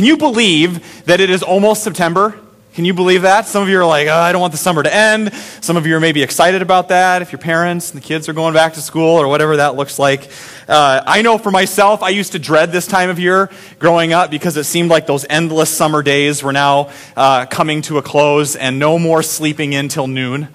Can you believe that it is almost September? Can you believe that? Some of you are like, oh, I don't want the summer to end. Some of you are maybe excited about that if your parents and the kids are going back to school or whatever that looks like. Uh, I know for myself, I used to dread this time of year growing up because it seemed like those endless summer days were now uh, coming to a close and no more sleeping in till noon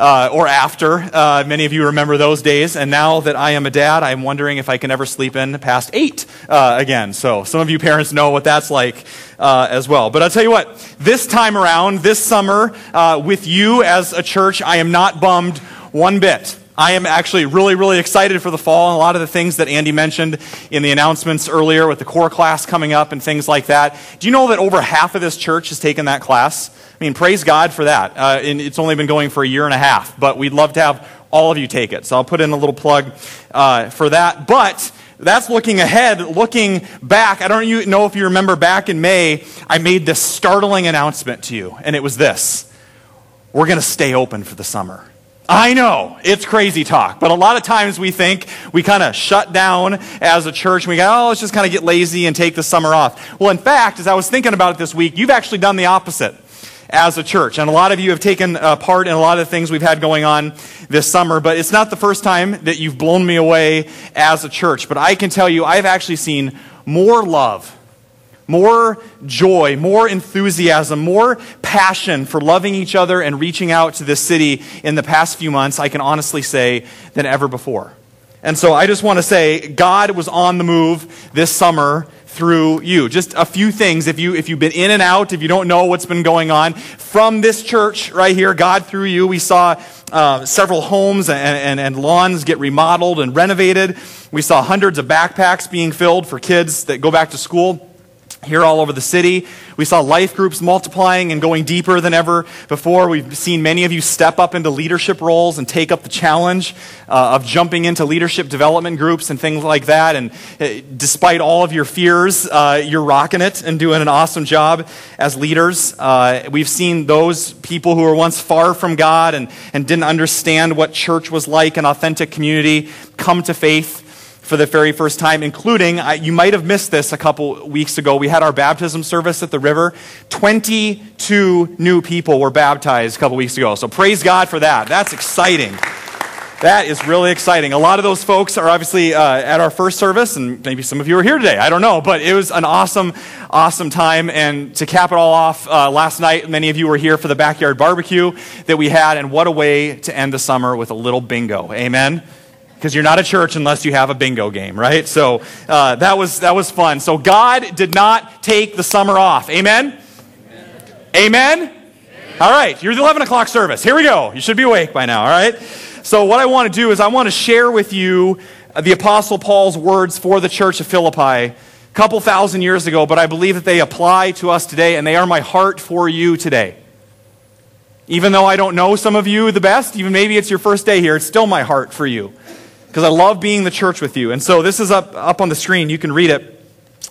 uh, or after. Uh, many of you remember those days. And now that I am a dad, I'm wondering if I can ever sleep in past eight uh, again. So some of you parents know what that's like uh, as well. But I'll tell you what, this time around, this summer, uh, with you as a church, I am not bummed one bit. I am actually really, really excited for the fall and a lot of the things that Andy mentioned in the announcements earlier with the core class coming up and things like that. Do you know that over half of this church has taken that class? I mean, praise God for that. Uh, and it's only been going for a year and a half, but we'd love to have all of you take it. So I'll put in a little plug uh, for that. But that's looking ahead. Looking back, I don't know if you remember back in May, I made this startling announcement to you, and it was this We're going to stay open for the summer. I know, it's crazy talk, but a lot of times we think we kind of shut down as a church and we go, oh, let's just kind of get lazy and take the summer off. Well, in fact, as I was thinking about it this week, you've actually done the opposite as a church. And a lot of you have taken uh, part in a lot of the things we've had going on this summer, but it's not the first time that you've blown me away as a church. But I can tell you, I've actually seen more love, more joy, more enthusiasm, more passion for loving each other and reaching out to this city in the past few months, I can honestly say, than ever before. And so I just want to say, God was on the move this summer through you. Just a few things if you if you've been in and out, if you don't know what's been going on from this church right here, God through you. We saw uh, several homes and, and, and lawns get remodeled and renovated. We saw hundreds of backpacks being filled for kids that go back to school here all over the city. We saw life groups multiplying and going deeper than ever before. We've seen many of you step up into leadership roles and take up the challenge uh, of jumping into leadership development groups and things like that. And uh, despite all of your fears, uh, you're rocking it and doing an awesome job as leaders. Uh, we've seen those people who were once far from God and, and didn't understand what church was like, an authentic community, come to faith for the very first time, including, you might have missed this a couple weeks ago. We had our baptism service at the river. 22 new people were baptized a couple weeks ago. So praise God for that. That's exciting. That is really exciting. A lot of those folks are obviously uh, at our first service, and maybe some of you are here today. I don't know, but it was an awesome, awesome time. And to cap it all off, uh, last night, many of you were here for the backyard barbecue that we had, and what a way to end the summer with a little bingo. Amen because you're not a church unless you have a bingo game, right? So uh, that was that was fun. So God did not take the summer off. Amen. Amen. Amen? All right, you're the 11 o'clock service. Here we go. You should be awake by now. All right. So what I want to do is I want to share with you the Apostle Paul's words for the church of Philippi a couple thousand years ago, but I believe that they apply to us today, and they are my heart for you today. Even though I don't know some of you the best, even maybe it's your first day here, it's still my heart for you because I love being the church with you. And so this is up, up on the screen. You can read it.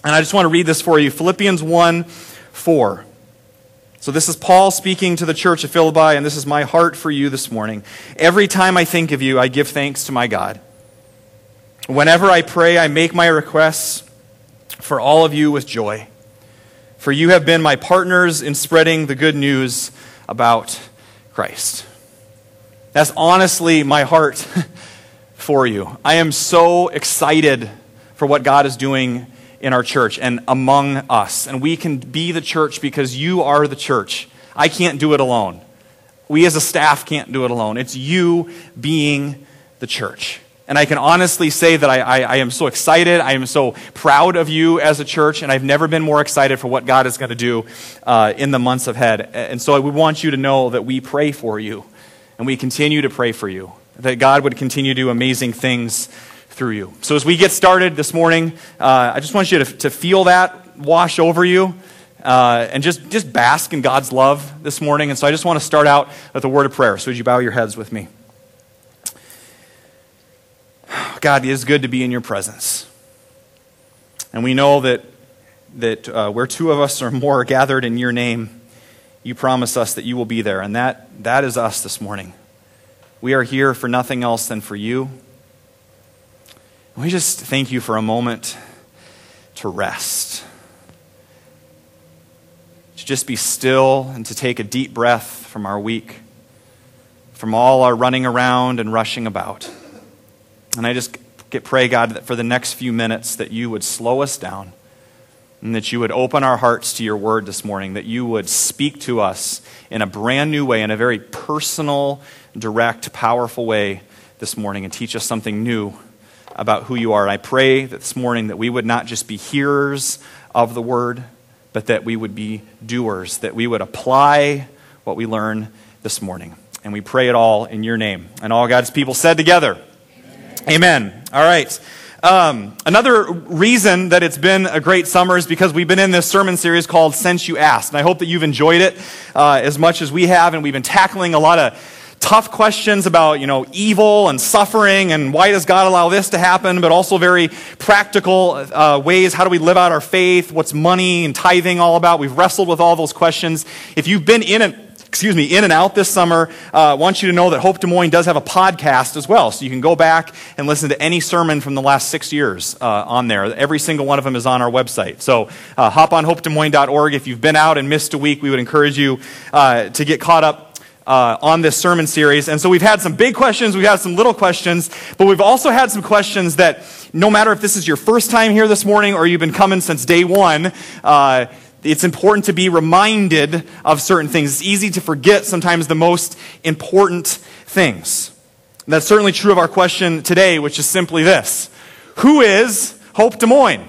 And I just want to read this for you Philippians 1 4. So this is Paul speaking to the church of Philippi, and this is my heart for you this morning. Every time I think of you, I give thanks to my God. Whenever I pray, I make my requests for all of you with joy. For you have been my partners in spreading the good news about Christ. That's honestly my heart for you. I am so excited for what God is doing in our church and among us. And we can be the church because you are the church. I can't do it alone. We as a staff can't do it alone. It's you being the church. And I can honestly say that I, I, I, am so excited. I am so proud of you as a church, and I've never been more excited for what God is going to do uh, in the months ahead. And so we want you to know that we pray for you, and we continue to pray for you that God would continue to do amazing things through you. So, as we get started this morning, uh, I just want you to, to feel that wash over you uh, and just, just bask in God's love this morning. And so, I just want to start out with a word of prayer. So, would you bow your heads with me? God, it is good to be in your presence. And we know that, that uh, where two of us or more are gathered in your name, you promise us that you will be there. And that, that is us this morning. We are here for nothing else than for you. We just thank you for a moment to rest. to just be still and to take a deep breath from our week, from all our running around and rushing about. And I just get, pray, God, that for the next few minutes that you would slow us down and that you would open our hearts to your word this morning, that you would speak to us in a brand new way, in a very personal, direct, powerful way this morning, and teach us something new about who you are. And I pray that this morning that we would not just be hearers of the word, but that we would be doers, that we would apply what we learn this morning. And we pray it all in your name. And all God's people said together, Amen. Amen. All right. Um, another reason that it's been a great summer is because we've been in this sermon series called Since You Asked. And I hope that you've enjoyed it uh, as much as we have. And we've been tackling a lot of tough questions about, you know, evil and suffering and why does God allow this to happen, but also very practical uh, ways. How do we live out our faith? What's money and tithing all about? We've wrestled with all those questions. If you've been in it, excuse me, in and out this summer, uh, I want you to know that Hope Des Moines does have a podcast as well. So you can go back and listen to any sermon from the last six years uh, on there. Every single one of them is on our website. So uh, hop on hopedesmoines.org. If you've been out and missed a week, we would encourage you uh, to get caught up. Uh, on this sermon series. And so we've had some big questions, we've had some little questions, but we've also had some questions that no matter if this is your first time here this morning or you've been coming since day one, uh, it's important to be reminded of certain things. It's easy to forget sometimes the most important things. And that's certainly true of our question today, which is simply this Who is Hope Des Moines?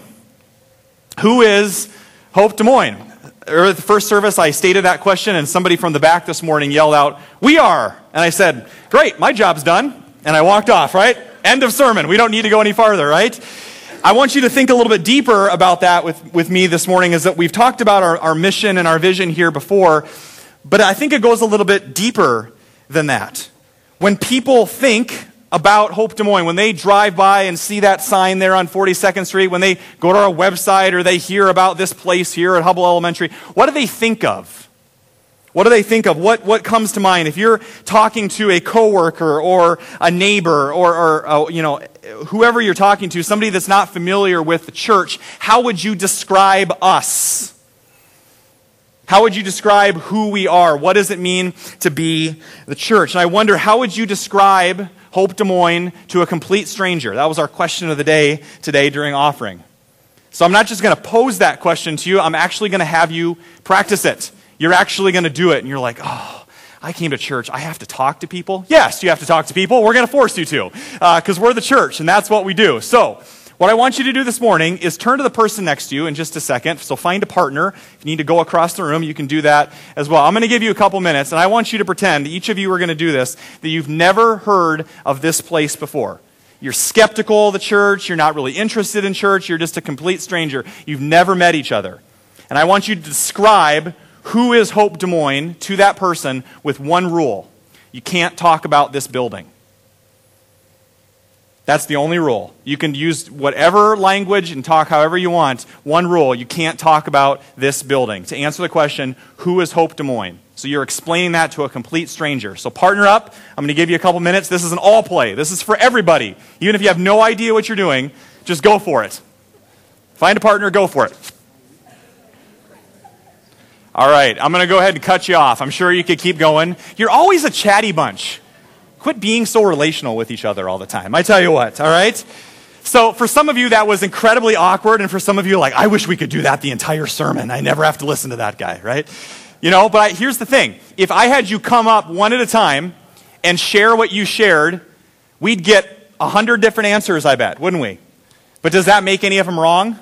Who is Hope Des Moines? At the first service, I stated that question, and somebody from the back this morning yelled out, We are. And I said, Great, my job's done. And I walked off, right? End of sermon. We don't need to go any farther, right? I want you to think a little bit deeper about that with, with me this morning, is that we've talked about our, our mission and our vision here before, but I think it goes a little bit deeper than that. When people think about Hope Des Moines, when they drive by and see that sign there on 42nd Street, when they go to our website or they hear about this place here at Hubbell Elementary, what do they think of? What do they think of? What, what comes to mind? If you're talking to a coworker or a neighbor or, or uh, you know, whoever you're talking to, somebody that's not familiar with the church, how would you describe us? How would you describe who we are? What does it mean to be the church? And I wonder, how would you describe Hope Des Moines to a complete stranger? That was our question of the day today during offering. So I'm not just going to pose that question to you, I'm actually going to have you practice it you're actually going to do it. And you're like, oh, I came to church. I have to talk to people. Yes, you have to talk to people. We're going to force you to because uh, we're the church and that's what we do. So, what I want you to do this morning is turn to the person next to you in just a second. So find a partner. If you need to go across the room, you can do that as well. I'm going to give you a couple minutes, and I want you to pretend, each of you are going to do this, that you've never heard of this place before. You're skeptical of the church. You're not really interested in church. You're just a complete stranger. You've never met each other. And I want you to describe who is Hope Des Moines to that person with one rule you can't talk about this building. That's the only rule. You can use whatever language and talk however you want. One rule you can't talk about this building. To answer the question, who is Hope Des Moines? So you're explaining that to a complete stranger. So partner up. I'm going to give you a couple minutes. This is an all play. This is for everybody. Even if you have no idea what you're doing, just go for it. Find a partner, go for it. All right, I'm going to go ahead and cut you off. I'm sure you could keep going. You're always a chatty bunch. Quit being so relational with each other all the time. I tell you what, all right? So, for some of you, that was incredibly awkward, and for some of you, like, I wish we could do that the entire sermon. I never have to listen to that guy, right? You know, but I, here's the thing if I had you come up one at a time and share what you shared, we'd get a hundred different answers, I bet, wouldn't we? But does that make any of them wrong?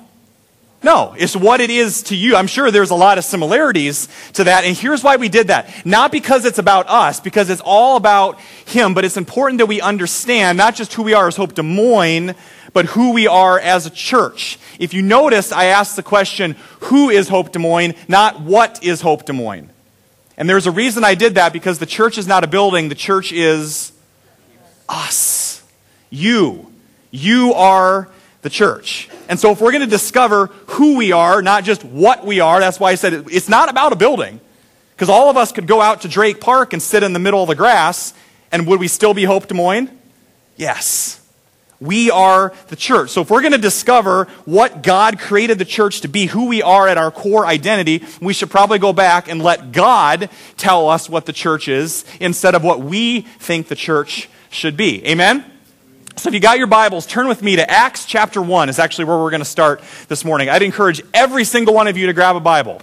No, it's what it is to you. I'm sure there's a lot of similarities to that. And here's why we did that. Not because it's about us, because it's all about Him, but it's important that we understand not just who we are as Hope Des Moines, but who we are as a church. If you notice, I asked the question, who is Hope Des Moines, not what is Hope Des Moines? And there's a reason I did that because the church is not a building, the church is us. You. You are the church. And so if we're going to discover who we are, not just what we are, that's why I said it's not about a building. Because all of us could go out to Drake Park and sit in the middle of the grass, and would we still be Hope Des Moines? Yes. We are the church. So if we're going to discover what God created the church to be, who we are at our core identity, we should probably go back and let God tell us what the church is instead of what we think the church should be. Amen? So if you got your Bibles, turn with me to Acts chapter 1 is actually where we're going to start this morning. I'd encourage every single one of you to grab a Bible.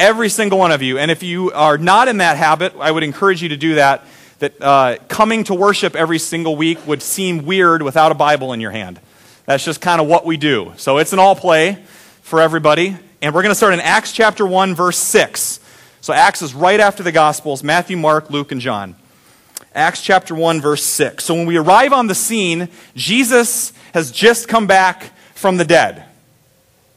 Every single one of you. And if you are not in that habit, I would encourage you to do that that uh, coming to worship every single week would seem weird without a Bible in your hand. That's just kind of what we do. So it's an all play for everybody. And we're going to start in Acts chapter 1, verse 6. So Acts is right after the Gospels Matthew, Mark, Luke, and John. Acts chapter 1, verse 6. So when we arrive on the scene, Jesus has just come back from the dead.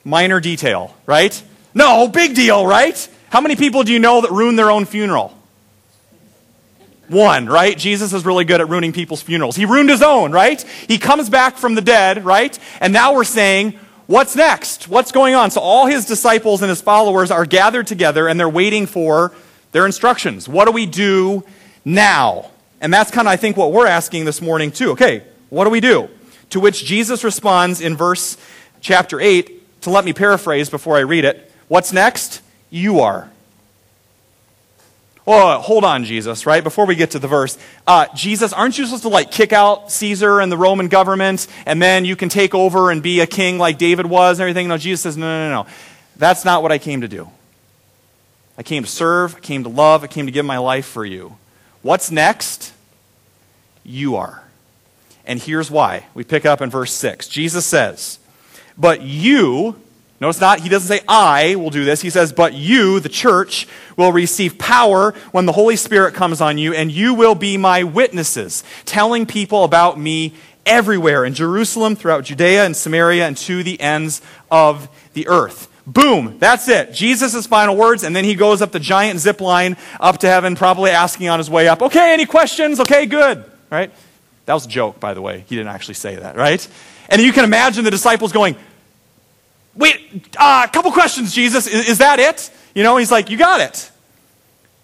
Minor detail, right? No, big deal, right? How many people do you know that ruin their own funeral? One, right? Jesus is really good at ruining people's funerals. He ruined his own, right? He comes back from the dead, right? And now we're saying, what's next? What's going on? So all his disciples and his followers are gathered together and they're waiting for their instructions. What do we do now? And that's kind of, I think, what we're asking this morning, too. Okay, what do we do? To which Jesus responds in verse chapter 8, to let me paraphrase before I read it. What's next? You are. Oh, hold on, Jesus, right? Before we get to the verse. Uh, Jesus, aren't you supposed to like kick out Caesar and the Roman government and then you can take over and be a king like David was and everything? No, Jesus says, no, no, no, no. That's not what I came to do. I came to serve, I came to love, I came to give my life for you. What's next? You are. And here's why. We pick up in verse 6. Jesus says, But you, Notice not, he doesn't say, I will do this. He says, but you, the church, will receive power when the Holy Spirit comes on you, and you will be my witnesses, telling people about me everywhere in Jerusalem, throughout Judea and Samaria, and to the ends of the earth. Boom, that's it. Jesus' final words, and then he goes up the giant zip line up to heaven, probably asking on his way up, okay, any questions? Okay, good. Right? That was a joke, by the way. He didn't actually say that, right? And you can imagine the disciples going, Wait, a uh, couple questions, Jesus. Is, is that it? You know, he's like, You got it.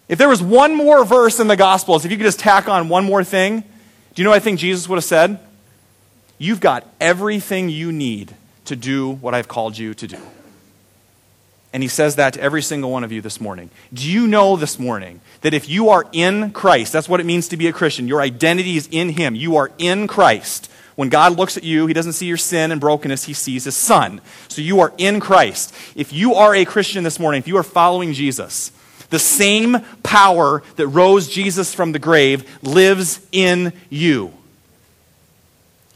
If there was one more verse in the Gospels, if you could just tack on one more thing, do you know what I think Jesus would have said? You've got everything you need to do what I've called you to do. And he says that to every single one of you this morning. Do you know this morning that if you are in Christ, that's what it means to be a Christian, your identity is in him. You are in Christ. When God looks at you, He doesn't see your sin and brokenness, He sees His Son. So you are in Christ. If you are a Christian this morning, if you are following Jesus, the same power that rose Jesus from the grave lives in you.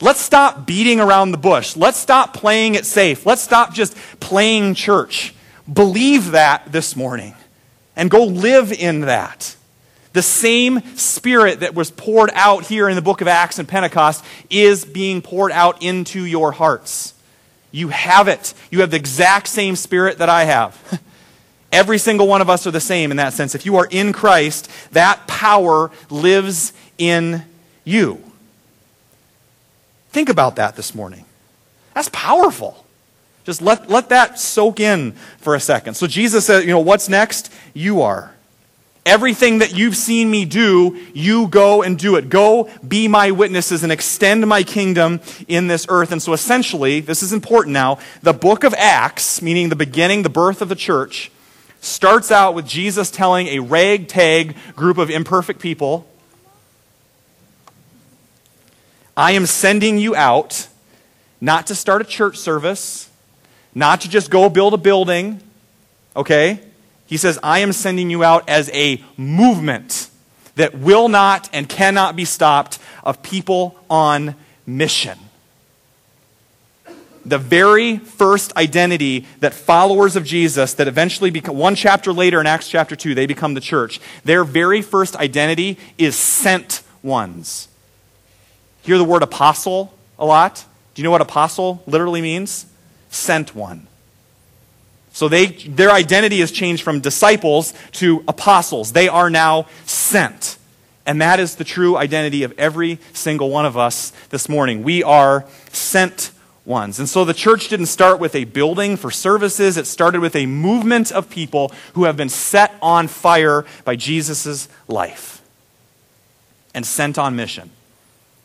Let's stop beating around the bush. Let's stop playing it safe. Let's stop just playing church. Believe that this morning and go live in that. The same Spirit that was poured out here in the book of Acts and Pentecost is being poured out into your hearts. You have it. You have the exact same Spirit that I have. Every single one of us are the same in that sense. If you are in Christ, that power lives in you. Think about that this morning. That's powerful. Just let, let that soak in for a second. So Jesus says, you know, what's next? You are. Everything that you've seen me do, you go and do it. Go be my witnesses and extend my kingdom in this earth. And so essentially, this is important now, the book of Acts, meaning the beginning, the birth of the church, starts out with Jesus telling a ragtag group of imperfect people, I am sending you out not to start a church service, not to just go build a building, okay? He says, I am sending you out as a movement that will not and cannot be stopped of people on mission. The very first identity that followers of Jesus, that eventually become, one chapter later in Acts chapter 2, they become the church, their very first identity is sent ones. Hear the word apostle a lot? Do you know what apostle literally means? Sent one. So they, their identity has changed from disciples to apostles. They are now sent. And that is the true identity of every single one of us this morning. We are sent ones. And so the church didn't start with a building for services, it started with a movement of people who have been set on fire by Jesus' life and sent on mission.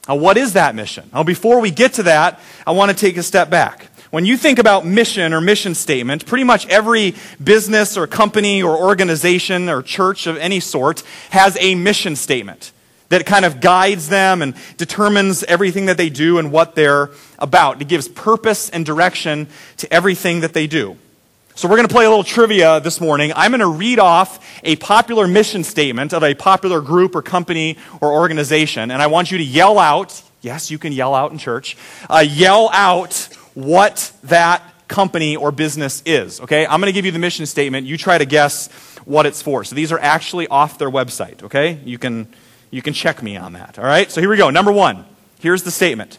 Now, what is that mission? Now, before we get to that, I want to take a step back. When you think about mission or mission statement, pretty much every business or company or organization or church of any sort has a mission statement that kind of guides them and determines everything that they do and what they're about. It gives purpose and direction to everything that they do. So we're going to play a little trivia this morning. I'm going to read off a popular mission statement of a popular group or company or organization, and I want you to yell out, yes, you can yell out in church, uh, yell out what that company or business is, okay? I'm going to give you the mission statement. You try to guess what it's for. So these are actually off their website, okay? You can, you can check me on that, all right? So here we go. Number one, here's the statement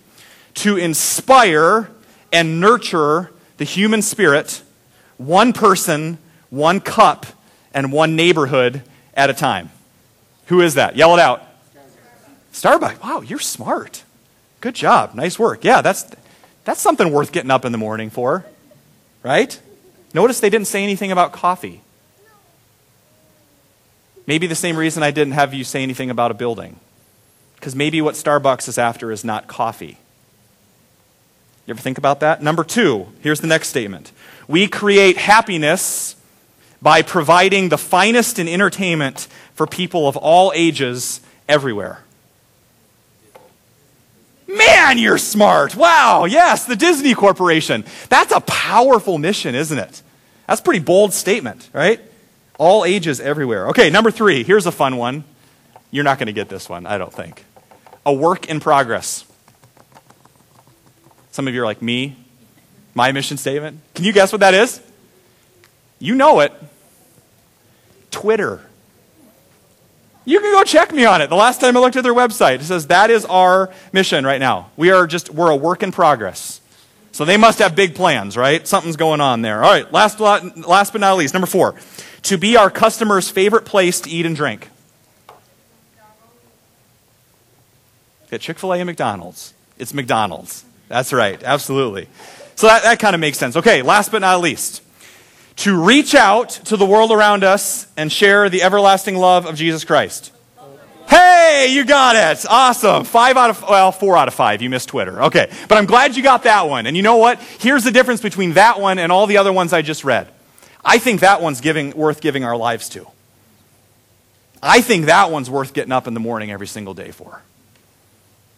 To inspire and nurture the human spirit one person, one cup, and one neighborhood at a time. Who is that? Yell it out. Starbucks. Wow, you're smart. Good job. Nice work. Yeah, that's, that's something worth getting up in the morning for, right? Notice they didn't say anything about coffee. Maybe the same reason I didn't have you say anything about a building. Because maybe what Starbucks is after is not coffee. You ever think about that? Number two, here's the next statement we create happiness by providing the finest in entertainment for people of all ages everywhere. Man, you're smart. Wow, yes, the Disney Corporation. That's a powerful mission, isn't it? That's a pretty bold statement, right? All ages everywhere. Okay, number three. Here's a fun one. You're not going to get this one, I don't think. A work in progress. Some of you are like, me? My mission statement? Can you guess what that is? You know it. Twitter. You can go check me on it. The last time I looked at their website, it says that is our mission right now. We are just, we're a work in progress. So they must have big plans, right? Something's going on there. All right, last, last but not least, number four. To be our customer's favorite place to eat and drink. At Chick fil A and McDonald's. It's McDonald's. That's right, absolutely. So that, that kind of makes sense. Okay, last but not least. To reach out to the world around us and share the everlasting love of Jesus Christ. Hey, you got it. Awesome. Five out of, well, four out of five. You missed Twitter. Okay. But I'm glad you got that one. And you know what? Here's the difference between that one and all the other ones I just read. I think that one's giving, worth giving our lives to. I think that one's worth getting up in the morning every single day for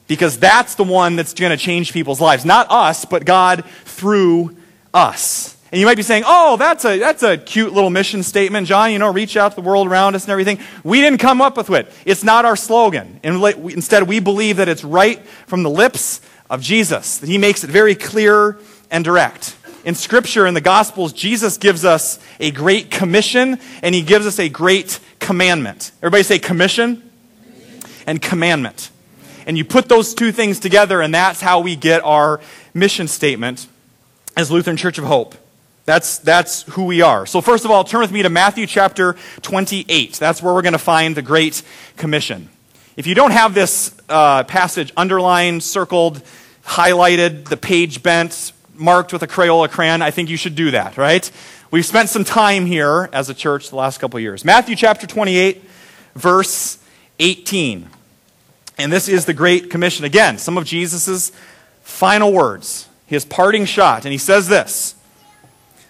because that's the one that's going to change people's lives. Not us, but God through us. And you might be saying, oh, that's a, that's a cute little mission statement, John, you know, reach out to the world around us and everything. We didn't come up with it. It's not our slogan. Instead, we believe that it's right from the lips of Jesus, that he makes it very clear and direct. In Scripture, in the Gospels, Jesus gives us a great commission and he gives us a great commandment. Everybody say commission and commandment. And you put those two things together, and that's how we get our mission statement as Lutheran Church of Hope. That's, that's who we are. So, first of all, turn with me to Matthew chapter 28. That's where we're going to find the Great Commission. If you don't have this uh, passage underlined, circled, highlighted, the page bent, marked with a Crayola crayon, I think you should do that, right? We've spent some time here as a church the last couple years. Matthew chapter 28, verse 18. And this is the Great Commission. Again, some of Jesus' final words, his parting shot. And he says this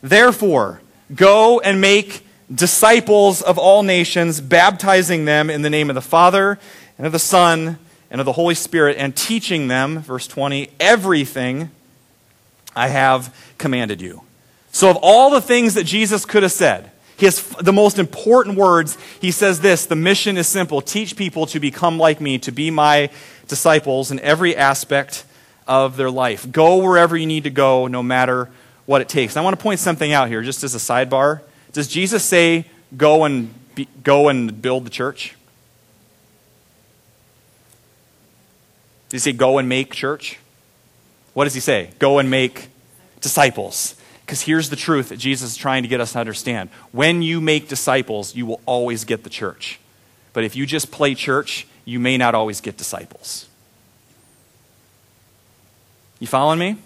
Therefore, go and make disciples of all nations, baptizing them in the name of the Father, and of the Son, and of the Holy Spirit, and teaching them, verse 20, everything I have commanded you. So, of all the things that Jesus could have said, he has the most important words. He says this The mission is simple teach people to become like me, to be my disciples in every aspect of their life. Go wherever you need to go, no matter what it takes. And I want to point something out here, just as a sidebar. Does Jesus say, go and, be, go and build the church? Does he say, go and make church? What does he say? Go and make disciples. Because here's the truth that Jesus is trying to get us to understand. When you make disciples, you will always get the church. But if you just play church, you may not always get disciples. You following me?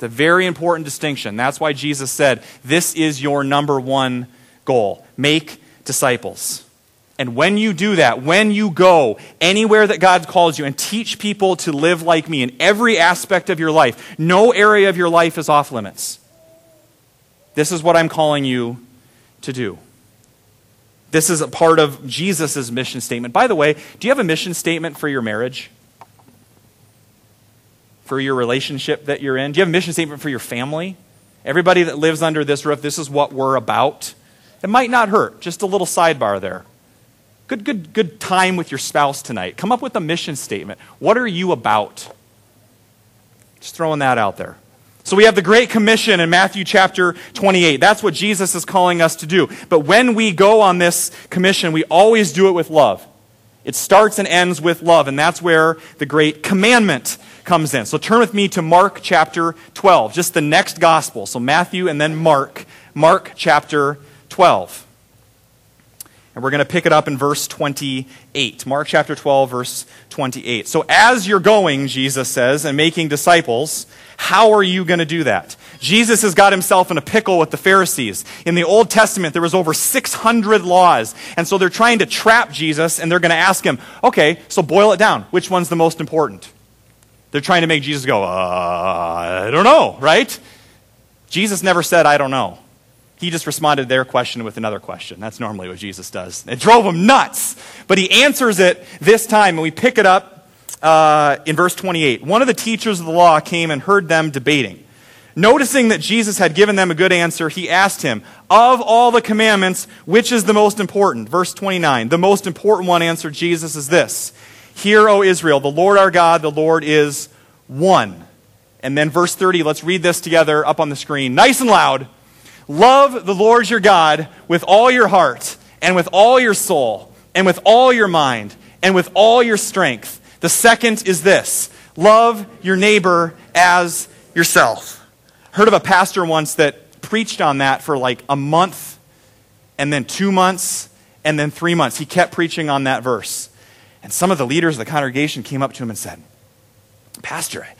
It's a very important distinction. That's why Jesus said, This is your number one goal make disciples. And when you do that, when you go anywhere that God calls you and teach people to live like me in every aspect of your life, no area of your life is off limits. This is what I'm calling you to do. This is a part of Jesus' mission statement. By the way, do you have a mission statement for your marriage? For your relationship that you're in? Do you have a mission statement for your family? Everybody that lives under this roof, this is what we're about. It might not hurt. Just a little sidebar there. Good, good, good time with your spouse tonight. Come up with a mission statement. What are you about? Just throwing that out there. So we have the Great Commission in Matthew chapter 28. That's what Jesus is calling us to do. But when we go on this commission, we always do it with love. It starts and ends with love, and that's where the Great Commandment comes in. So turn with me to Mark chapter 12, just the next gospel. So Matthew and then Mark. Mark chapter 12. And we're going to pick it up in verse 28. Mark chapter 12, verse 28. So, as you're going, Jesus says, and making disciples, how are you going to do that? Jesus has got himself in a pickle with the Pharisees. In the Old Testament, there was over 600 laws. And so they're trying to trap Jesus, and they're going to ask him, okay, so boil it down. Which one's the most important? They're trying to make Jesus go, uh, I don't know, right? Jesus never said, I don't know. He just responded to their question with another question. That's normally what Jesus does. It drove him nuts. But he answers it this time, and we pick it up uh, in verse 28. One of the teachers of the law came and heard them debating. Noticing that Jesus had given them a good answer, he asked him, Of all the commandments, which is the most important? Verse 29. The most important one, answered Jesus, is this Hear, O Israel, the Lord our God, the Lord is one. And then verse 30, let's read this together up on the screen, nice and loud. Love the Lord your God with all your heart, and with all your soul, and with all your mind, and with all your strength. The second is this love your neighbor as yourself. Heard of a pastor once that preached on that for like a month, and then two months, and then three months. He kept preaching on that verse. And some of the leaders of the congregation came up to him and said, Pastor, I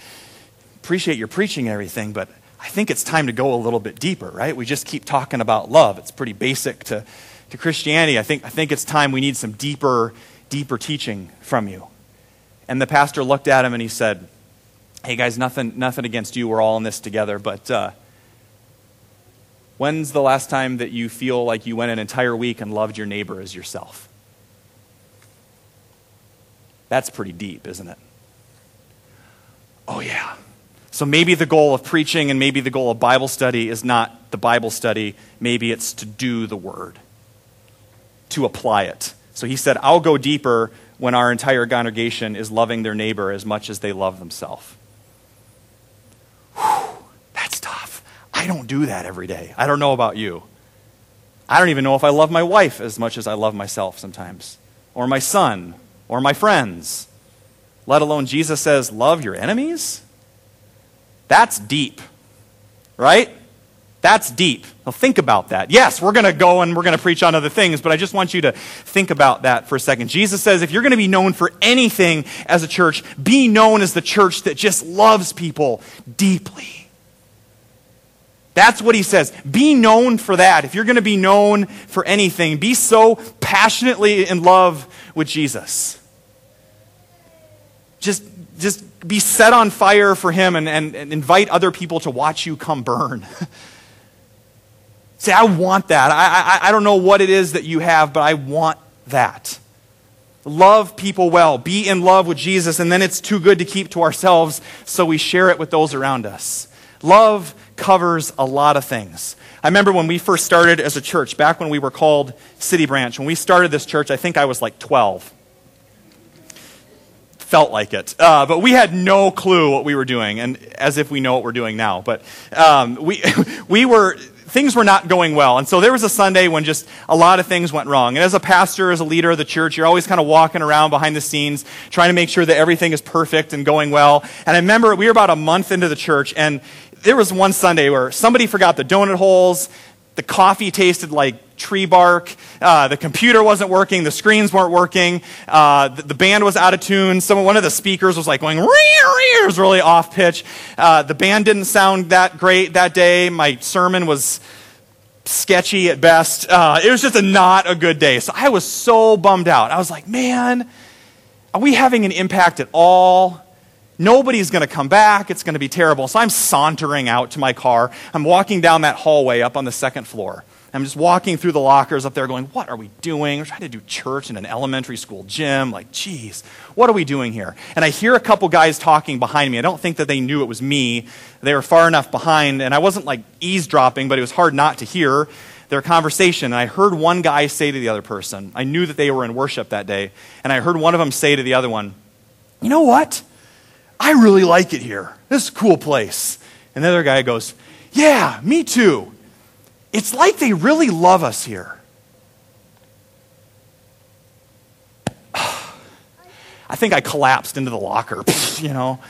appreciate your preaching and everything, but I think it's time to go a little bit deeper, right? We just keep talking about love. It's pretty basic to, to Christianity. I think, I think it's time we need some deeper, deeper teaching from you. And the pastor looked at him and he said, Hey guys, nothing, nothing against you. We're all in this together. But uh, when's the last time that you feel like you went an entire week and loved your neighbor as yourself? That's pretty deep, isn't it? Oh, yeah. So maybe the goal of preaching and maybe the goal of Bible study is not the Bible study. Maybe it's to do the word, to apply it. So he said, I'll go deeper when our entire congregation is loving their neighbor as much as they love themselves. That's tough. I don't do that every day. I don't know about you. I don't even know if I love my wife as much as I love myself sometimes, or my son, or my friends. Let alone Jesus says, Love your enemies? That's deep, right? That's deep. Now think about that. Yes, we're going to go and we're going to preach on other things, but I just want you to think about that for a second. Jesus says if you're going to be known for anything as a church, be known as the church that just loves people deeply. That's what he says. Be known for that. If you're going to be known for anything, be so passionately in love with Jesus. Just just be set on fire for him and, and, and invite other people to watch you come burn. Say, I want that. I, I, I don't know what it is that you have, but I want that. Love people well. Be in love with Jesus, and then it's too good to keep to ourselves, so we share it with those around us. Love covers a lot of things. I remember when we first started as a church, back when we were called City Branch, when we started this church, I think I was like 12 felt like it. Uh, but we had no clue what we were doing, and as if we know what we're doing now. But um, we, we were, things were not going well. And so there was a Sunday when just a lot of things went wrong. And as a pastor, as a leader of the church, you're always kind of walking around behind the scenes, trying to make sure that everything is perfect and going well. And I remember we were about a month into the church, and there was one Sunday where somebody forgot the donut holes, the coffee tasted like tree bark. Uh, the computer wasn't working. The screens weren't working. Uh, the, the, band was out of tune. Some, one of the speakers was like going, ree, it was really off pitch. Uh, the band didn't sound that great that day. My sermon was sketchy at best. Uh, it was just a not a good day. So I was so bummed out. I was like, man, are we having an impact at all? Nobody's going to come back. It's going to be terrible. So I'm sauntering out to my car. I'm walking down that hallway up on the second floor. I'm just walking through the lockers up there going, What are we doing? We're trying to do church in an elementary school gym. Like, geez, what are we doing here? And I hear a couple guys talking behind me. I don't think that they knew it was me. They were far enough behind, and I wasn't like eavesdropping, but it was hard not to hear their conversation. And I heard one guy say to the other person, I knew that they were in worship that day, and I heard one of them say to the other one, You know what? I really like it here. This is a cool place. And the other guy goes, Yeah, me too. It's like they really love us here. I think I collapsed into the locker, you know.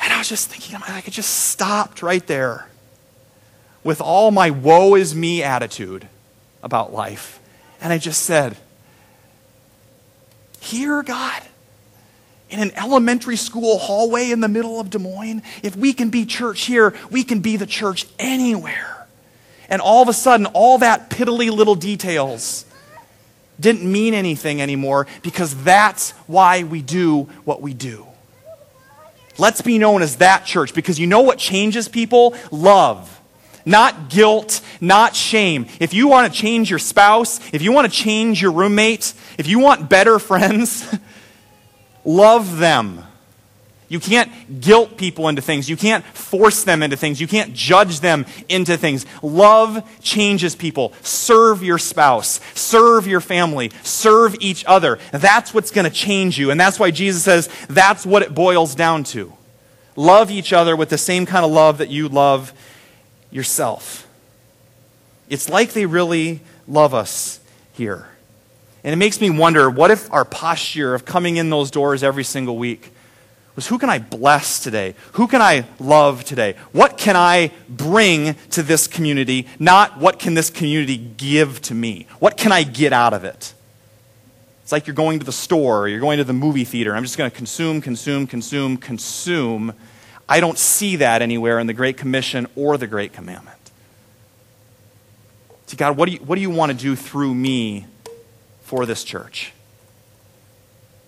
And I was just thinking, I could just stopped right there with all my woe is me attitude about life. And I just said, Here, God, in an elementary school hallway in the middle of Des Moines, if we can be church here, we can be the church anywhere. And all of a sudden, all that piddly little details didn't mean anything anymore because that's why we do what we do. Let's be known as that church because you know what changes people? Love. Not guilt, not shame. If you want to change your spouse, if you want to change your roommate, if you want better friends, love them. You can't guilt people into things. You can't force them into things. You can't judge them into things. Love changes people. Serve your spouse. Serve your family. Serve each other. That's what's going to change you. And that's why Jesus says that's what it boils down to. Love each other with the same kind of love that you love yourself. It's like they really love us here. And it makes me wonder what if our posture of coming in those doors every single week was who can I bless today? Who can I love today? What can I bring to this community? Not what can this community give to me? What can I get out of it? It's like you're going to the store or you're going to the movie theater. I'm just going to consume, consume, consume, consume. I don't see that anywhere in the Great Commission or the Great Commandment. See, God, what do you, what do you want to do through me for this church?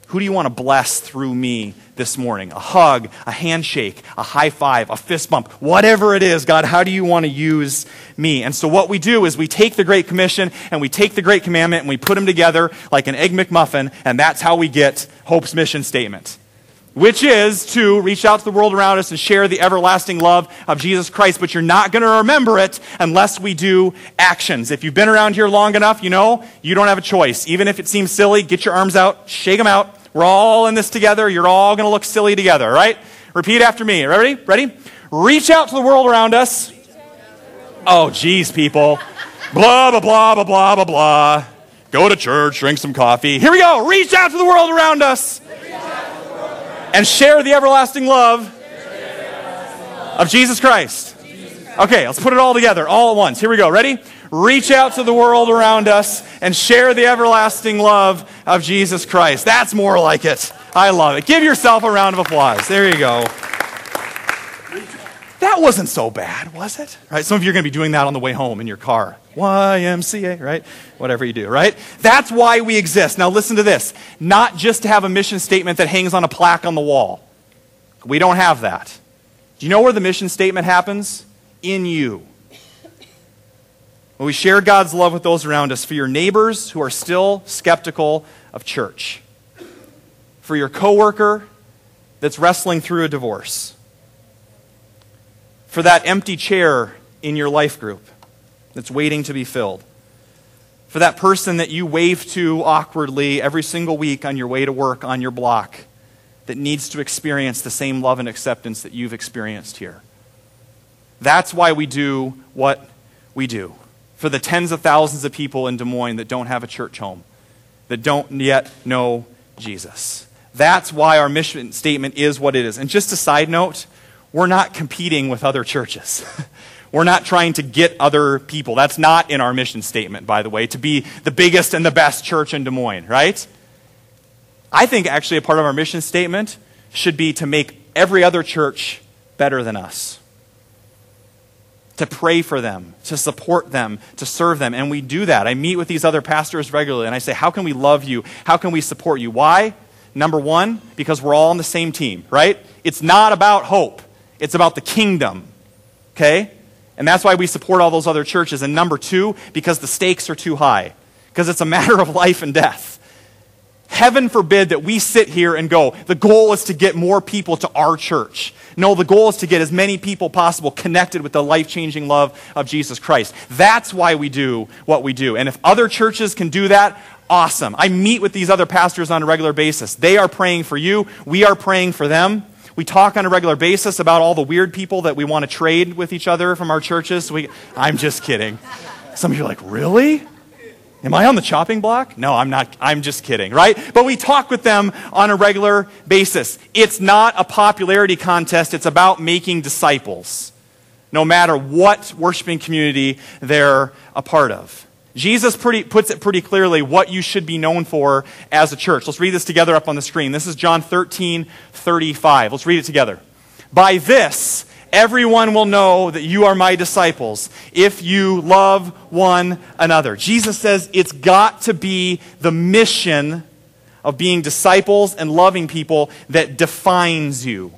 Who do you want to bless through me this morning? A hug, a handshake, a high five, a fist bump, whatever it is, God, how do you want to use me? And so what we do is we take the Great Commission and we take the Great Commandment and we put them together like an Egg McMuffin, and that's how we get Hope's mission statement which is to reach out to the world around us and share the everlasting love of Jesus Christ. But you're not going to remember it unless we do actions. If you've been around here long enough, you know you don't have a choice. Even if it seems silly, get your arms out, shake them out. We're all in this together. You're all going to look silly together, right? Repeat after me. Ready? Ready? Reach out to the world around us. Oh, geez, people. Blah, blah, blah, blah, blah, blah, blah. Go to church, drink some coffee. Here we go. Reach out to the world around us and share the everlasting love of Jesus Christ. Okay, let's put it all together, all at once. Here we go. Ready? Reach out to the world around us and share the everlasting love of Jesus Christ. That's more like it. I love it. Give yourself a round of applause. There you go. That wasn't so bad, was it? Right? Some of you are going to be doing that on the way home in your car. YMCA, right? Whatever you do, right? That's why we exist. Now listen to this. Not just to have a mission statement that hangs on a plaque on the wall. We don't have that. Do you know where the mission statement happens? In you. When we share God's love with those around us, for your neighbors who are still skeptical of church, for your coworker that's wrestling through a divorce, for that empty chair in your life group that's waiting to be filled. For that person that you wave to awkwardly every single week on your way to work on your block that needs to experience the same love and acceptance that you've experienced here. That's why we do what we do. For the tens of thousands of people in Des Moines that don't have a church home, that don't yet know Jesus. That's why our mission statement is what it is. And just a side note, we're not competing with other churches. We're not trying to get other people. That's not in our mission statement, by the way, to be the biggest and the best church in Des Moines, right? I think actually a part of our mission statement should be to make every other church better than us. To pray for them, to support them, to serve them. And we do that. I meet with these other pastors regularly and I say, How can we love you? How can we support you? Why? Number one, because we're all on the same team, right? It's not about hope, it's about the kingdom, okay? And that's why we support all those other churches. And number two, because the stakes are too high, because it's a matter of life and death. Heaven forbid that we sit here and go, the goal is to get more people to our church. No, the goal is to get as many people possible connected with the life changing love of Jesus Christ. That's why we do what we do. And if other churches can do that, awesome. I meet with these other pastors on a regular basis. They are praying for you, we are praying for them. We talk on a regular basis about all the weird people that we want to trade with each other from our churches. We, I'm just kidding. Some of you are like, really? Am I on the chopping block? No, I'm not. I'm just kidding, right? But we talk with them on a regular basis. It's not a popularity contest, it's about making disciples, no matter what worshiping community they're a part of. Jesus pretty, puts it pretty clearly what you should be known for as a church. Let's read this together up on the screen. This is John 13, 35. Let's read it together. By this, Everyone will know that you are my disciples if you love one another. Jesus says it's got to be the mission of being disciples and loving people that defines you.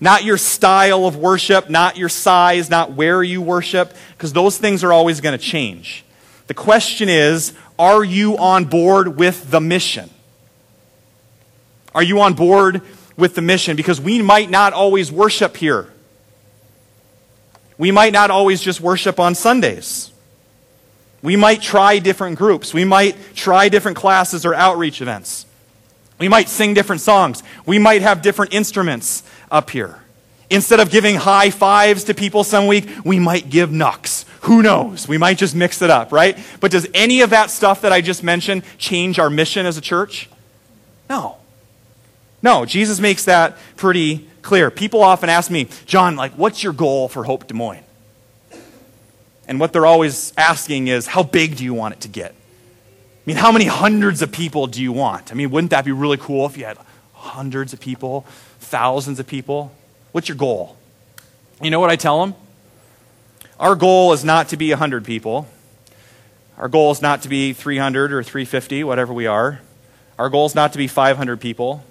Not your style of worship, not your size, not where you worship, because those things are always going to change. The question is are you on board with the mission? Are you on board with the mission? Because we might not always worship here. We might not always just worship on Sundays. We might try different groups. We might try different classes or outreach events. We might sing different songs. We might have different instruments up here. Instead of giving high fives to people some week, we might give knucks. Who knows? We might just mix it up, right? But does any of that stuff that I just mentioned change our mission as a church? No. No, Jesus makes that pretty clear. People often ask me, John, like, what's your goal for Hope Des Moines? And what they're always asking is, how big do you want it to get? I mean, how many hundreds of people do you want? I mean, wouldn't that be really cool if you had hundreds of people, thousands of people? What's your goal? You know what I tell them? Our goal is not to be 100 people. Our goal is not to be 300 or 350, whatever we are. Our goal is not to be 500 people.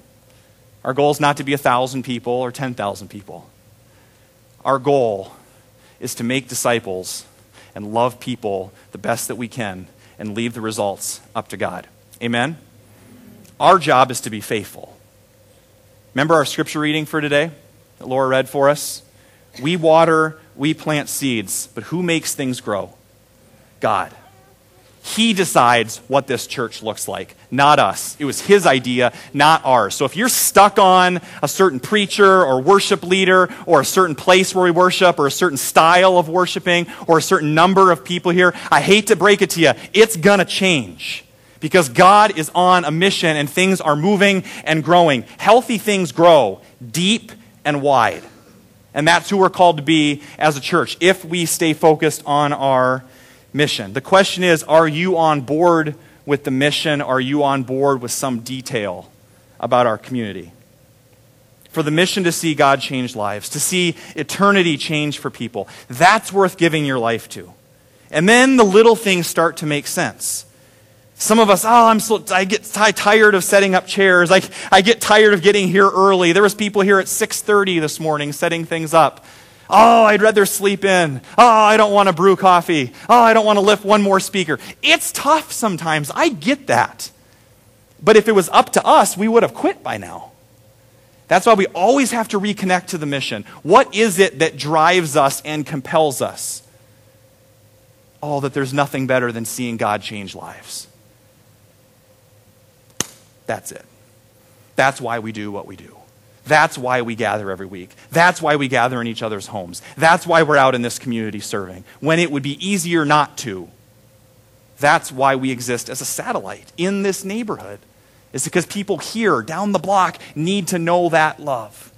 Our goal is not to be 1,000 people or 10,000 people. Our goal is to make disciples and love people the best that we can and leave the results up to God. Amen? Our job is to be faithful. Remember our scripture reading for today that Laura read for us? We water, we plant seeds, but who makes things grow? God. He decides what this church looks like, not us. It was his idea, not ours. So if you're stuck on a certain preacher or worship leader or a certain place where we worship or a certain style of worshiping or a certain number of people here, I hate to break it to you. It's going to change because God is on a mission and things are moving and growing. Healthy things grow deep and wide. And that's who we're called to be as a church if we stay focused on our mission. The question is are you on board with the mission? Are you on board with some detail about our community? For the mission to see God change lives, to see eternity change for people, that's worth giving your life to. And then the little things start to make sense. Some of us, oh, I'm so, I get tired of setting up chairs. I, I get tired of getting here early. There was people here at 6.30 this morning setting things up. Oh, I'd rather sleep in. Oh, I don't want to brew coffee. Oh, I don't want to lift one more speaker. It's tough sometimes. I get that. But if it was up to us, we would have quit by now. That's why we always have to reconnect to the mission. What is it that drives us and compels us? Oh, that there's nothing better than seeing God change lives. That's it. That's why we do what we do. That's why we gather every week. That's why we gather in each other's homes. That's why we're out in this community serving, when it would be easier not to. That's why we exist as a satellite in this neighborhood. It's because people here, down the block, need to know that love.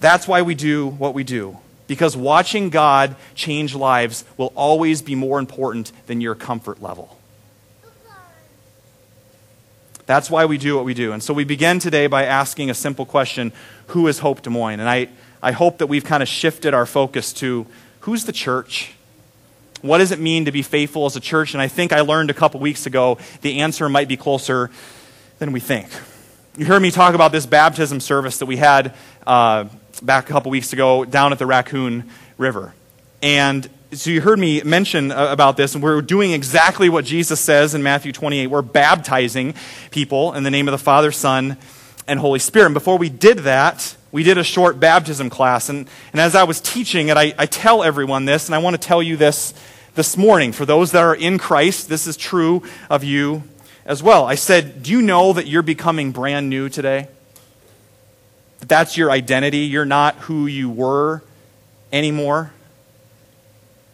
That's why we do what we do. Because watching God change lives will always be more important than your comfort level. That's why we do what we do. And so we begin today by asking a simple question Who is Hope Des Moines? And I, I hope that we've kind of shifted our focus to who's the church? What does it mean to be faithful as a church? And I think I learned a couple weeks ago the answer might be closer than we think. You heard me talk about this baptism service that we had uh, back a couple weeks ago down at the Raccoon River. And so you heard me mention uh, about this, and we're doing exactly what Jesus says in Matthew 28. We're baptizing people in the name of the Father, Son, and Holy Spirit. And before we did that, we did a short baptism class. And, and as I was teaching it, I, I tell everyone this, and I want to tell you this this morning. For those that are in Christ, this is true of you as well. I said, Do you know that you're becoming brand new today? That that's your identity. You're not who you were anymore.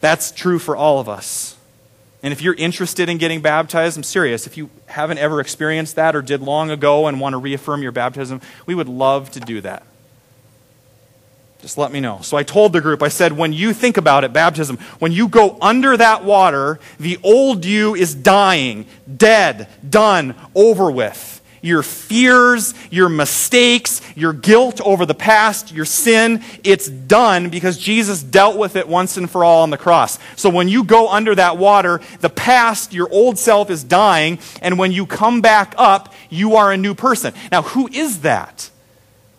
That's true for all of us. And if you're interested in getting baptized, I'm serious. If you haven't ever experienced that or did long ago and want to reaffirm your baptism, we would love to do that. Just let me know. So I told the group, I said, when you think about it, baptism, when you go under that water, the old you is dying, dead, done, over with. Your fears, your mistakes, your guilt over the past, your sin, it's done because Jesus dealt with it once and for all on the cross. So when you go under that water, the past, your old self is dying, and when you come back up, you are a new person. Now, who is that?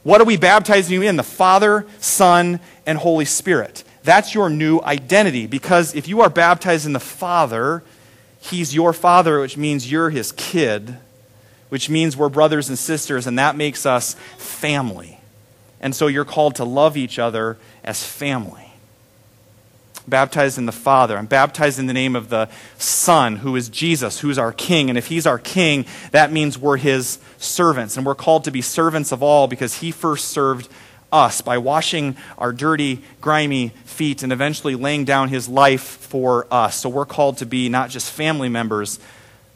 What are we baptizing you in? The Father, Son, and Holy Spirit. That's your new identity because if you are baptized in the Father, He's your Father, which means you're His kid, which means we're brothers and sisters, and that makes us family. And so you're called to love each other as family baptized in the Father. I'm baptized in the name of the Son, who is Jesus, who's our King. And if He's our King, that means we're His servants. And we're called to be servants of all because He first served us by washing our dirty, grimy feet and eventually laying down His life for us. So we're called to be not just family members,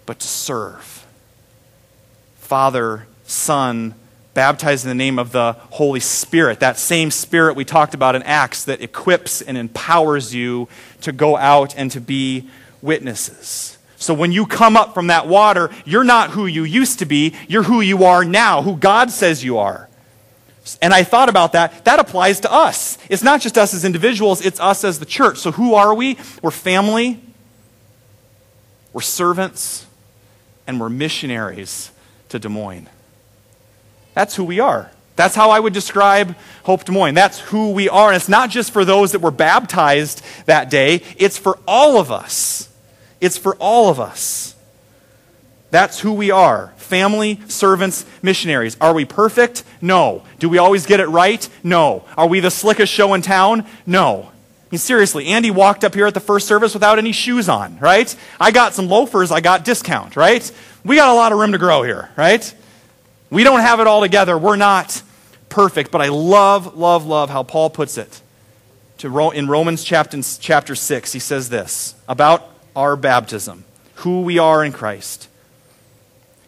but to serve. Father, Son, baptized in the name of the Holy Spirit, that same Spirit we talked about in Acts that equips and empowers you to go out and to be witnesses. So when you come up from that water, you're not who you used to be, you're who you are now, who God says you are. And I thought about that. That applies to us. It's not just us as individuals, it's us as the church. So who are we? We're family, we're servants, and we're missionaries to Des Moines. That's who we are. That's how I would describe Hope Des Moines. That's who we are. And it's not just for those that were baptized that day, it's for all of us. It's for all of us. That's who we are family, servants, missionaries. Are we perfect? No. Do we always get it right? No. Are we the slickest show in town? No. Mean, seriously, Andy walked up here at the first service without any shoes on, right? I got some loafers, I got discount, right? We got a lot of room to grow here, right? We don't have it all together. We're not perfect. But I love, love, love how Paul puts it. To in Romans chapter, chapter 6, he says this about our baptism, who we are in Christ.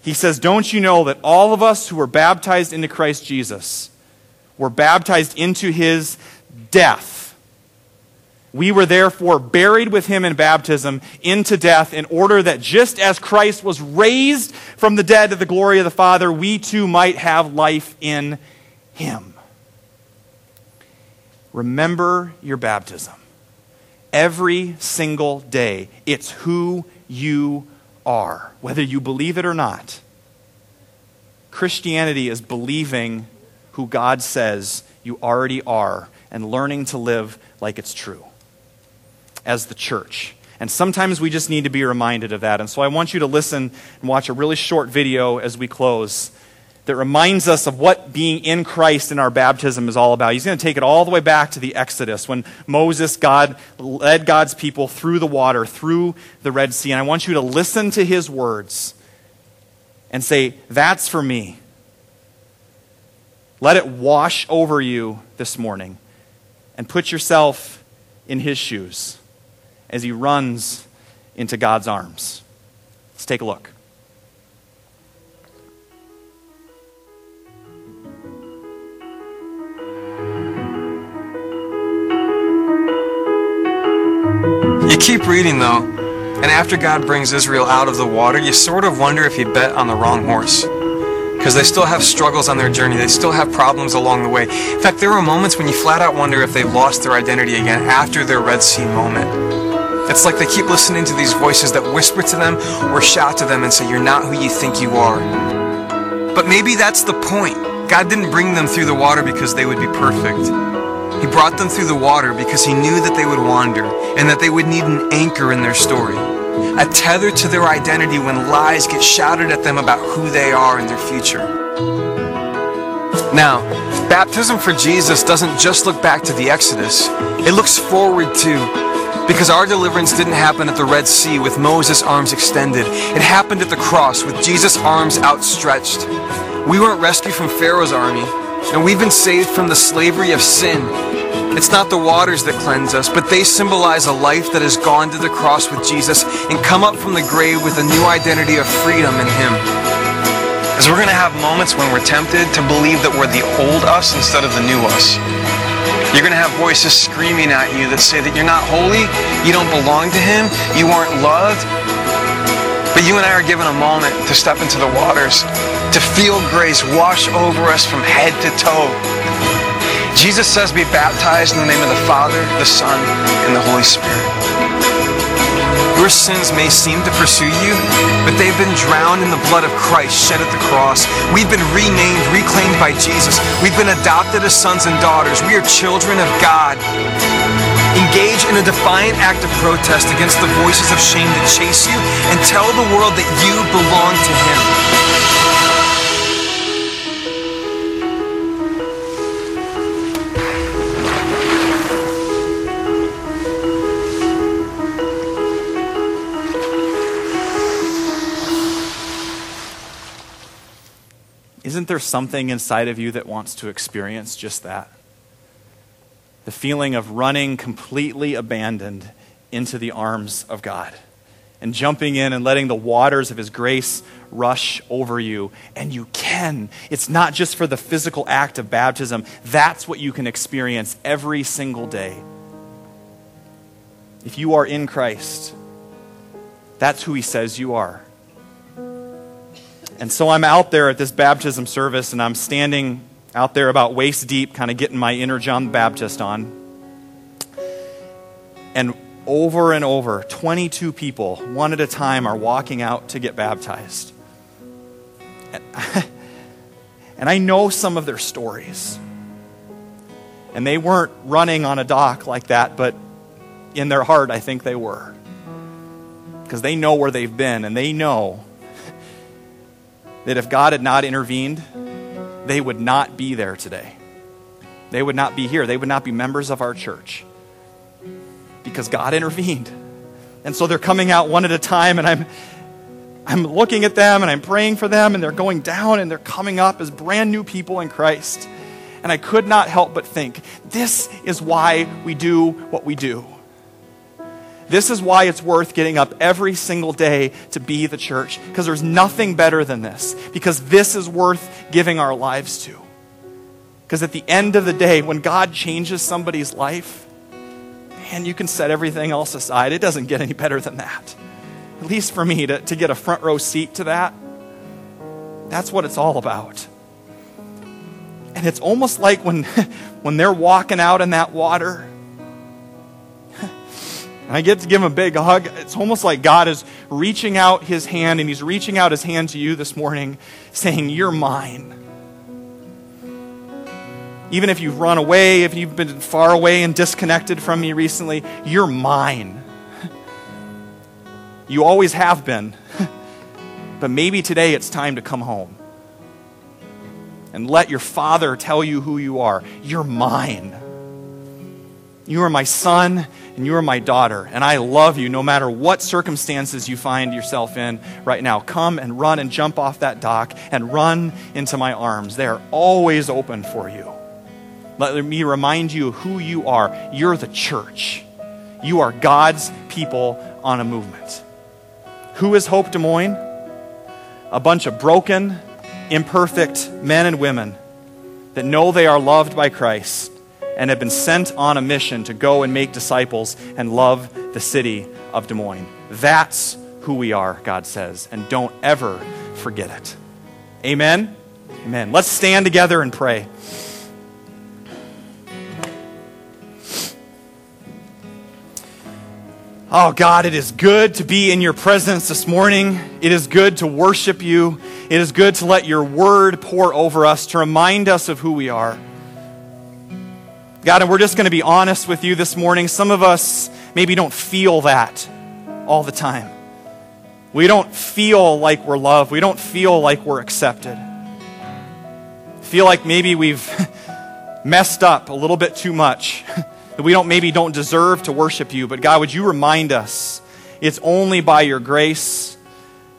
He says, Don't you know that all of us who were baptized into Christ Jesus were baptized into his death? We were therefore buried with him in baptism into death, in order that just as Christ was raised from the dead to the glory of the Father, we too might have life in him. Remember your baptism. Every single day, it's who you are, whether you believe it or not. Christianity is believing who God says you already are and learning to live like it's true as the church. And sometimes we just need to be reminded of that. And so I want you to listen and watch a really short video as we close that reminds us of what being in Christ in our baptism is all about. He's going to take it all the way back to the Exodus when Moses, God, led God's people through the water, through the Red Sea. And I want you to listen to his words and say, That's for me. Let it wash over you this morning and put yourself in his shoes as he runs into God's arms. Let's take a look. You keep reading, though, and after God brings Israel out of the water, you sort of wonder if he bet on the wrong horse. because they still have struggles on their journey. They still have problems along the way. In fact, there are moments when you flat out wonder if they've lost their identity again after their Red Sea moment. It's like they keep listening to these voices that whisper to them or shout to them and say, You're not who you think you are. But maybe that's the point. God didn't bring them through the water because they would be perfect. He brought them through the water because He knew that they would wander and that they would need an anchor in their story a tether to their identity when lies get shouted at them about who they are and their future. Now, baptism for Jesus doesn't just look back to the Exodus, it looks forward to because our deliverance didn't happen at the Red Sea with Moses' arms extended. It happened at the cross with Jesus' arms outstretched. We weren't rescued from Pharaoh's army, and we've been saved from the slavery of sin it's not the waters that cleanse us, but they symbolize a life that has gone to the cross with Jesus and come up from the grave with a new identity of freedom in Him. As we're going to have moments when we're tempted to believe that we're the old us instead of the new us. You're going to have voices screaming at you that say that you're not holy, you don't belong to Him, you aren't loved. But you and I are given a moment to step into the waters, to feel grace wash over us from head to toe Jesus says be baptized in the name of the Father, the Son, and the Holy Spirit. Your sins may seem to pursue you, but they've been drowned in the blood of Christ shed at the cross. We've been renamed, reclaimed by Jesus. We've been adopted as sons and daughters. We are children of God. Engage in a defiant act of protest against the voices of shame that chase you and tell the world that you belong to Him. There something inside of you that wants to experience just that? The feeling of running completely abandoned into the arms of God and jumping in and letting the waters of His grace rush over you. And you can. It's not just for the physical act of baptism, that's what you can experience every single day. If you are in Christ, that's who He says you are. And so I'm out there at this baptism service, and I'm standing out there about waist deep, kind of getting my inner John the Baptist on. And over and over, 22 people, one at a time, are walking out to get baptized. And I, know some of their stories. And they weren't running on a dock like that, but in their heart, I think they were. Because they know where they've been, and they know that if God had not intervened, they would not be there today. They would not be here. They would not be members of our church because God intervened. And so they're coming out one at a time, and I'm, I'm looking at them and I'm praying for them, and they're going down and they're coming up as brand new people in Christ. And I could not help but think this is why we do what we do. This is why it's worth getting up every single day to be the church, because there's nothing better than this, because this is worth giving our lives to. Because at the end of the day, when God changes somebody's life, man, you can set everything else aside. It doesn't get any better than that. At least for me, to, to get a front row seat to that, that's what it's all about. And it's almost like when, when they're walking out in that water, and I get to give him a big hug. It's almost like God is reaching out his hand, and he's reaching out his hand to you this morning, saying, You're mine. Even if you've run away, if you've been far away and disconnected from me recently, you're mine. You always have been. But maybe today it's time to come home and let your father tell you who you are. You're mine. You are my son and you are my daughter, and I love you no matter what circumstances you find yourself in right now. Come and run and jump off that dock and run into my arms. They are always open for you. Let me remind you who you are. You're the church, you are God's people on a movement. Who is Hope Des Moines? A bunch of broken, imperfect men and women that know they are loved by Christ and have been sent on a mission to go and make disciples and love the city of Des Moines. That's who we are, God says, and don't ever forget it. Amen. Amen. Let's stand together and pray. Oh, God, it is good to be in your presence this morning. It is good to worship you. It is good to let your word pour over us, to remind us of who we are. God, and we're just going to be honest with you this morning. Some of us maybe don't feel that all the time. We don't feel like we're loved. We don't feel like we're accepted. Feel like maybe we've messed up a little bit too much. that we don't maybe don't deserve to worship you. But God, would you remind us it's only by your grace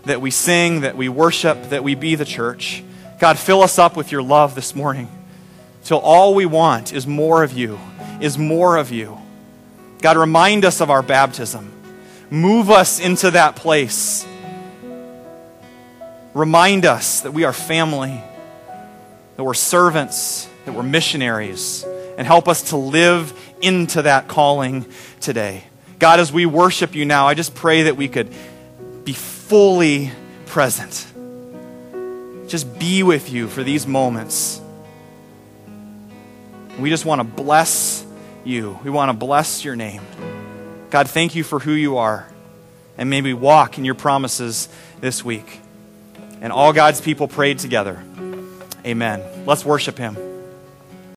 that we sing, that we worship, that we be the church. God, fill us up with your love this morning till all we want is more of you, is more of you. God, remind us of our baptism. Move us into that place. Remind us that we are family, that we're servants, that we're missionaries, and help us to live into that calling today. God, as we worship you now, I just pray that we could be fully present. Just be with you for these moments. We just want to bless you. We want to bless your name. God, thank you for who you are. And may we walk in your promises this week. And all God's people prayed together. Amen. Let's worship him.